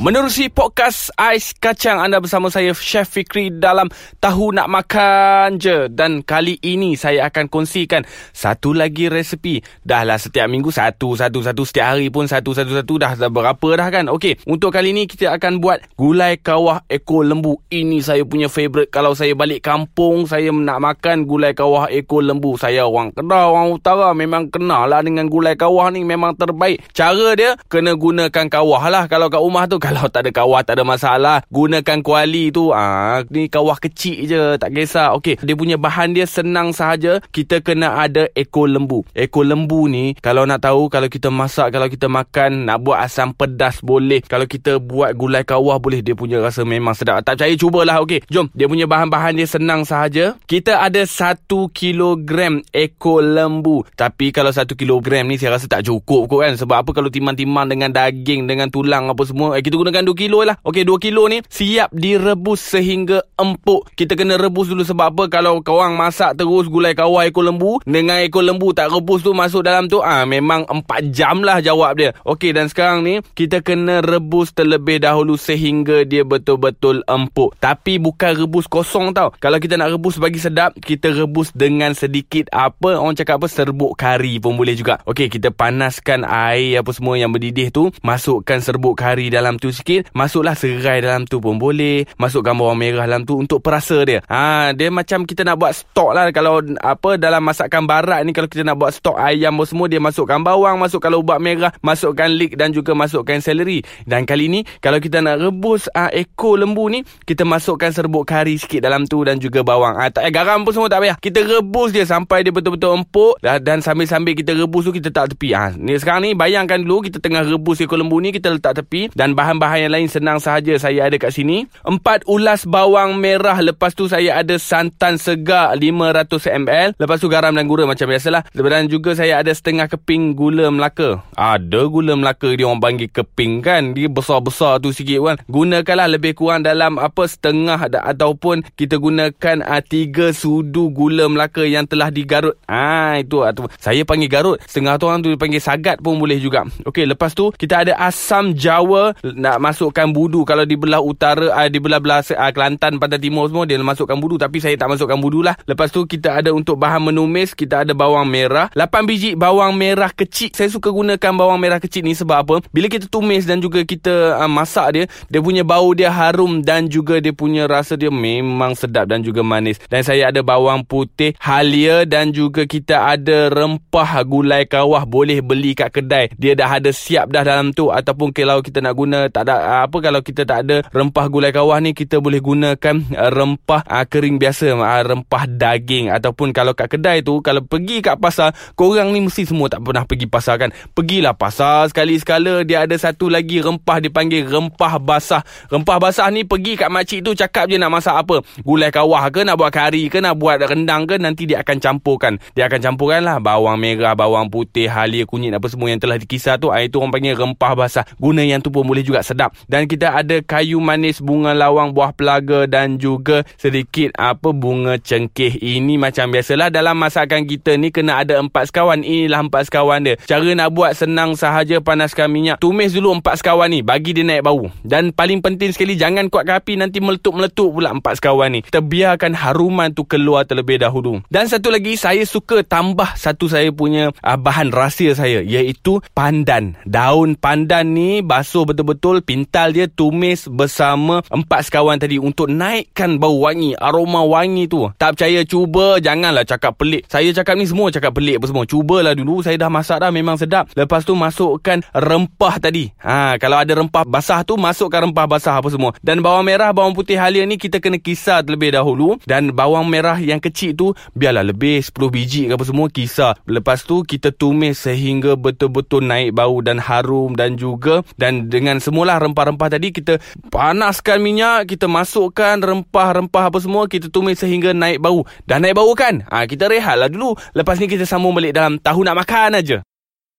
Menerusi podcast Ais Kacang anda bersama saya Chef Fikri dalam Tahu Nak Makan Je dan kali ini saya akan kongsikan satu lagi resepi. Dahlah setiap minggu satu satu satu setiap hari pun satu satu satu dah, dah berapa dah kan. Okey, untuk kali ini kita akan buat gulai kawah ekor lembu. Ini saya punya favourite kalau saya balik kampung saya nak makan gulai kawah ekor lembu. Saya orang Kedah, orang utara memang kenal lah dengan gulai kawah ni memang terbaik. Cara dia kena gunakan kawah lah kalau kat rumah tu kalau tak ada kawah tak ada masalah gunakan kuali tu. Ah ni kawah kecil je tak kisah. Okey dia punya bahan dia senang sahaja. Kita kena ada ekor lembu. Ekor lembu ni kalau nak tahu kalau kita masak kalau kita makan nak buat asam pedas boleh. Kalau kita buat gulai kawah boleh. Dia punya rasa memang sedap. Tak percaya cubalah. Okey jom. Dia punya bahan-bahan dia senang sahaja. Kita ada 1 kilogram ekor lembu. Tapi kalau 1 kilogram ni saya rasa tak cukup kot kan. Sebab apa kalau timang-timang dengan daging dengan tulang apa semua eh, kita gunakan 2 kilo lah. Okey, 2 kilo ni siap direbus sehingga empuk. Kita kena rebus dulu sebab apa? Kalau korang masak terus gulai kawah ekor lembu, dengan ekor lembu tak rebus tu masuk dalam tu, ah memang 4 jam lah jawab dia. Okey, dan sekarang ni kita kena rebus terlebih dahulu sehingga dia betul-betul empuk. Tapi bukan rebus kosong tau. Kalau kita nak rebus bagi sedap, kita rebus dengan sedikit apa? Orang cakap apa? Serbuk kari pun boleh juga. Okey, kita panaskan air apa semua yang mendidih tu, masukkan serbuk kari dalam tu sikit Masuklah serai dalam tu pun boleh Masukkan bawang merah dalam tu Untuk perasa dia. Ha, Dia macam kita nak buat stok lah Kalau apa dalam masakan barat ni Kalau kita nak buat stok ayam pun semua Dia masukkan bawang Masukkan lubak merah Masukkan lik dan juga masukkan seleri Dan kali ni Kalau kita nak rebus ha, ekor lembu ni Kita masukkan serbuk kari sikit dalam tu Dan juga bawang. Ha, tak, eh, Garam pun semua tak payah. Kita rebus dia sampai dia betul-betul empuk Dan sambil-sambil kita rebus tu Kita tak tepi. Ha, ni, Sekarang ni bayangkan dulu Kita tengah rebus ekor lembu ni Kita letak tepi Dan bahan-bahan yang lain senang sahaja saya ada kat sini. Empat ulas bawang merah. Lepas tu saya ada santan segar 500 ml. Lepas tu garam dan gula macam biasalah. Dan juga saya ada setengah keping gula Melaka. Ada gula Melaka dia orang panggil keping kan. Dia besar-besar tu sikit kan. Gunakanlah lebih kurang dalam apa setengah ataupun kita gunakan uh, tiga sudu gula Melaka yang telah digarut. Ah itu atau saya panggil garut. Setengah tu orang tu panggil sagat pun boleh juga. Okey, lepas tu kita ada asam jawa nak masuk masukkan budu. Kalau di belah utara uh, di belah-belah uh, Kelantan Pantai Timur semua dia masukkan budu. Tapi saya tak masukkan budu lah. Lepas tu kita ada untuk bahan menumis kita ada bawang merah. 8 biji bawang merah kecil. Saya suka gunakan bawang merah kecil ni sebab apa? Bila kita tumis dan juga kita uh, masak dia dia punya bau dia harum dan juga dia punya rasa dia memang sedap dan juga manis. Dan saya ada bawang putih halia dan juga kita ada rempah gulai kawah boleh beli kat kedai. Dia dah ada siap dah dalam tu. Ataupun kalau kita nak guna tak ada apa kalau kita tak ada rempah gulai kawah ni kita boleh gunakan uh, rempah uh, kering biasa rempah daging. Ataupun kalau kat kedai tu kalau pergi kat pasar korang ni mesti semua tak pernah pergi pasar kan? Pergilah pasar sekali sekala dia ada satu lagi rempah dipanggil rempah basah. Rempah basah ni pergi kat makcik tu cakap je nak masak apa? Gulai kawah ke nak buat kari ke nak buat rendang ke nanti dia akan campurkan. Dia akan campurkan lah. Bawang merah bawang putih halia kunyit apa semua yang telah dikisar tu itu orang panggil rempah basah. Guna yang tu pun boleh juga sedap. Dan kita ada kayu manis bunga lawang buah pelaga dan juga sedikit apa bunga cengkeh. Ini macam biasalah dalam masakan kita ni kena ada empat sekawan. Inilah empat sekawan dia. Cara nak buat senang sahaja panaskan minyak. Tumis dulu empat sekawan ni bagi dia naik bau. Dan paling penting sekali jangan kuatkan api nanti meletup-meletup pula empat sekawan ni. Kita biarkan haruman tu keluar terlebih dahulu. Dan satu lagi saya suka tambah satu saya punya uh, bahan rahsia saya iaitu pandan. Daun pandan ni basuh betul-betul pintar kental dia tumis bersama empat sekawan tadi untuk naikkan bau wangi, aroma wangi tu. Tak percaya cuba, janganlah cakap pelik. Saya cakap ni semua cakap pelik apa semua. Cubalah dulu, saya dah masak dah memang sedap. Lepas tu masukkan rempah tadi. Ha, kalau ada rempah basah tu masukkan rempah basah apa semua. Dan bawang merah, bawang putih halia ni kita kena kisar terlebih dahulu dan bawang merah yang kecil tu biarlah lebih 10 biji ke apa semua kisar. Lepas tu kita tumis sehingga betul-betul naik bau dan harum dan juga dan dengan semualah rempah rempah tadi kita panaskan minyak kita masukkan rempah-rempah apa semua kita tumis sehingga naik bau. Dah naik bau kan? Ha, kita rehatlah dulu. Lepas ni kita sambung balik dalam tahu nak makan aja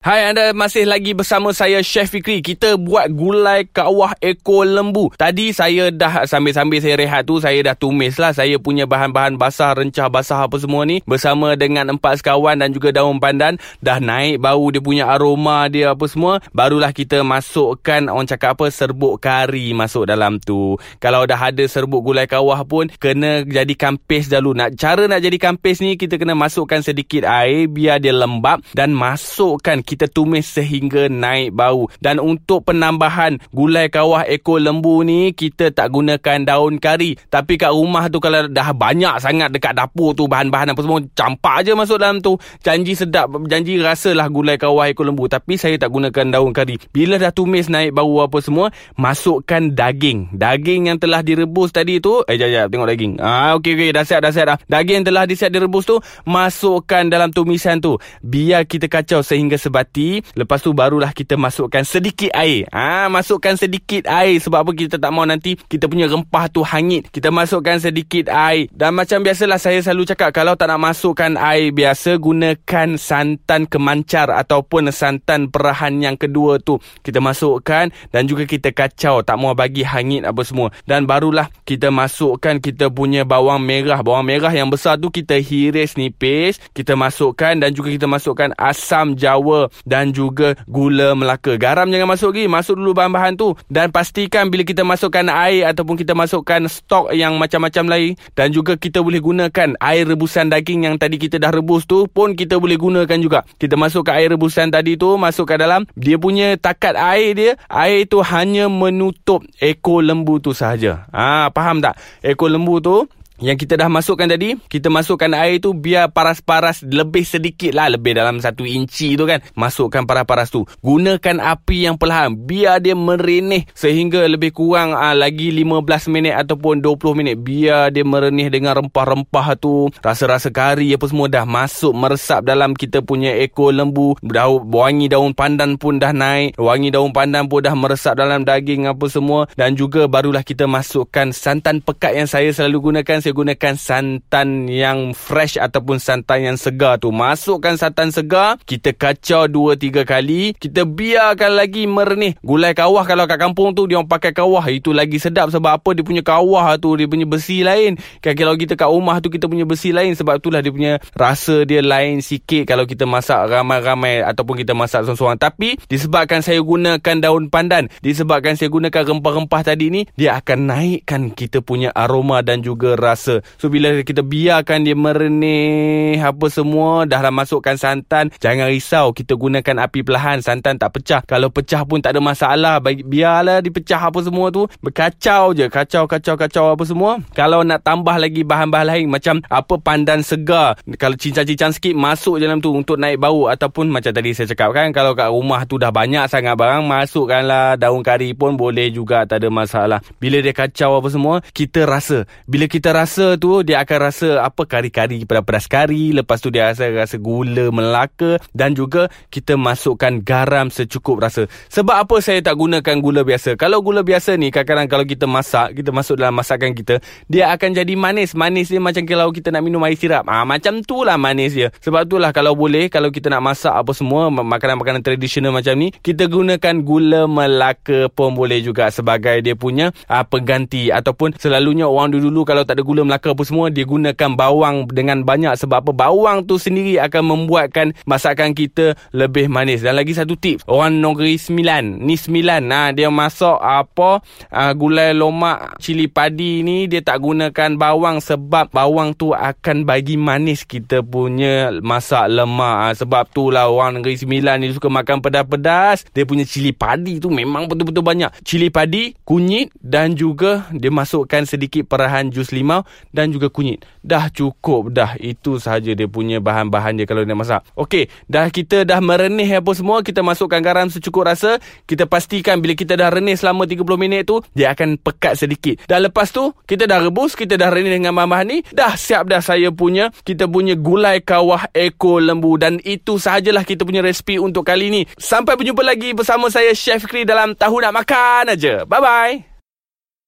Hai anda masih lagi bersama saya Chef Fikri. Kita buat gulai kawah ekor lembu. Tadi saya dah sambil-sambil saya rehat tu saya dah tumis lah saya punya bahan-bahan basah, rencah basah apa semua ni bersama dengan empat sekawan dan juga daun pandan dah naik bau dia punya aroma dia apa semua. Barulah kita masukkan orang cakap apa serbuk kari masuk dalam tu. Kalau dah ada serbuk gulai kawah pun kena jadikan paste dulu. Nak cara nak jadikan paste ni kita kena masukkan sedikit air biar dia lembap dan masukkan kita tumis sehingga naik bau. Dan untuk penambahan gulai kawah ekor lembu ni, kita tak gunakan daun kari. Tapi kat rumah tu kalau dah banyak sangat dekat dapur tu bahan-bahan apa semua, campak je masuk dalam tu. Janji sedap, janji rasalah gulai kawah ekor lembu. Tapi saya tak gunakan daun kari. Bila dah tumis naik bau apa semua, masukkan daging. Daging yang telah direbus tadi tu, eh jap jap tengok daging. Ah okey okey dah siap dah siap dah. Daging yang telah disiap direbus tu masukkan dalam tumisan tu. Biar kita kacau sehingga sebab bati Lepas tu barulah kita masukkan sedikit air. Ah, Masukkan sedikit air. Sebab apa kita tak mau nanti Kita punya rempah tu hangit. Kita masukkan sedikit air. Dan macam biasalah saya selalu cakap Kalau tak nak masukkan air biasa Gunakan santan kemancar Ataupun santan perahan yang kedua tu. Kita masukkan Dan juga kita kacau. Tak mau bagi hangit apa semua. Dan barulah kita masukkan Kita punya bawang merah. Bawang merah yang besar tu Kita hiris nipis. Kita masukkan Dan juga kita masukkan asam jawa dan juga gula melaka. Garam jangan masuk lagi. Masuk dulu bahan-bahan tu. Dan pastikan bila kita masukkan air ataupun kita masukkan stok yang macam-macam lain. Dan juga kita boleh gunakan air rebusan daging yang tadi kita dah rebus tu pun kita boleh gunakan juga. Kita masukkan air rebusan tadi tu masuk ke dalam. Dia punya takat air dia. Air tu hanya menutup ekor lembu tu sahaja. Ah, faham tak? Ekor lembu tu yang kita dah masukkan tadi Kita masukkan air tu Biar paras-paras Lebih sedikit lah Lebih dalam satu inci tu kan. Masukkan paras-paras tu. Gunakan api yang perlahan Biar dia merenih Sehingga lebih kurang ah, Lagi 15 minit Ataupun 20 minit. Biar dia merenih Dengan rempah-rempah tu. Rasa-rasa kari Apa semua dah masuk Meresap dalam kita punya ekor lembu. Daun, Wangi daun pandan pun dah naik. Wangi daun pandan pun dah meresap Dalam daging apa semua. Dan juga barulah kita masukkan Santan pekat yang saya selalu gunakan Saya gunakan santan yang fresh ataupun santan yang segar tu. Masukkan santan segar, kita kacau 2 3 kali, kita biarkan lagi merenih. Gulai kawah kalau kat kampung tu dia orang pakai kawah, itu lagi sedap sebab apa? Dia punya kawah tu dia punya besi lain. Kan kalau kita kat rumah tu kita punya besi lain sebab itulah dia punya rasa dia lain sikit kalau kita masak ramai-ramai ataupun kita masak seorang-seorang. Tapi disebabkan saya gunakan daun pandan, disebabkan saya gunakan rempah-rempah tadi ni, dia akan naikkan kita punya aroma dan juga rasa rasa. So bila kita biarkan dia merenih apa semua dah lah masukkan santan, jangan risau kita gunakan api perlahan santan tak pecah. Kalau pecah pun tak ada masalah. Biarlah dipecah apa semua tu. Berkacau je, kacau kacau kacau apa semua. Kalau nak tambah lagi bahan-bahan lain macam apa pandan segar, kalau cincang-cincang sikit masuk dalam tu untuk naik bau ataupun macam tadi saya cakap kan kalau kat rumah tu dah banyak sangat barang masukkanlah daun kari pun boleh juga tak ada masalah. Bila dia kacau apa semua, kita rasa. Bila kita rasa rasa tu dia akan rasa apa kari-kari pedas-pedas kari lepas tu dia rasa rasa gula melaka dan juga kita masukkan garam secukup rasa. Sebab apa saya tak gunakan gula biasa? Kalau gula biasa ni kadang-kadang kalau kita masak kita masuk dalam masakan kita dia akan jadi manis. Manis dia macam kalau kita nak minum air sirap. Ah macam tu lah manis dia. Sebab tu lah kalau boleh kalau kita nak masak apa semua makanan-makanan tradisional macam ni kita gunakan gula melaka pun boleh juga sebagai dia punya uh, pengganti. Ataupun selalunya orang dulu-dulu kalau tak ada gula gula melaka apa semua dia gunakan bawang dengan banyak sebab apa? Bawang tu sendiri akan membuatkan masakan kita lebih manis. Dan lagi satu tips orang negeri sembilan ni sembilan nah dia masak apa uh, gulai lomak cili padi ni dia tak gunakan bawang sebab bawang tu akan bagi manis kita punya masak lemak. Uh, sebab tu lah orang negeri sembilan ni suka makan pedas-pedas. Dia punya cili padi tu memang betul-betul banyak. Cili padi kunyit dan juga dia masukkan sedikit perahan jus limau dan juga kunyit. Dah cukup dah. Itu sahaja dia punya bahan-bahan dia kalau dia masak. Okey, dah kita dah merenih apa semua, kita masukkan garam secukup rasa. Kita pastikan bila kita dah renih selama 30 minit tu, dia akan pekat sedikit. Dan lepas tu, kita dah rebus, kita dah renih dengan bahan-bahan ni, dah siap dah saya punya, kita punya gulai kawah ekor lembu. Dan itu sahajalah kita punya resipi untuk kali ni. Sampai berjumpa lagi bersama saya Chef Kri dalam Tahu Nak Makan aja. Bye-bye.